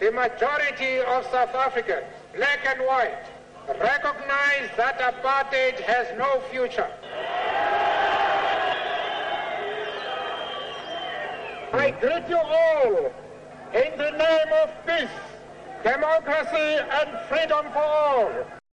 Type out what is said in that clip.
the majority of South Africans, black and white, recognize that apartheid has no future. I greet you all in the name of peace, democracy and freedom for all.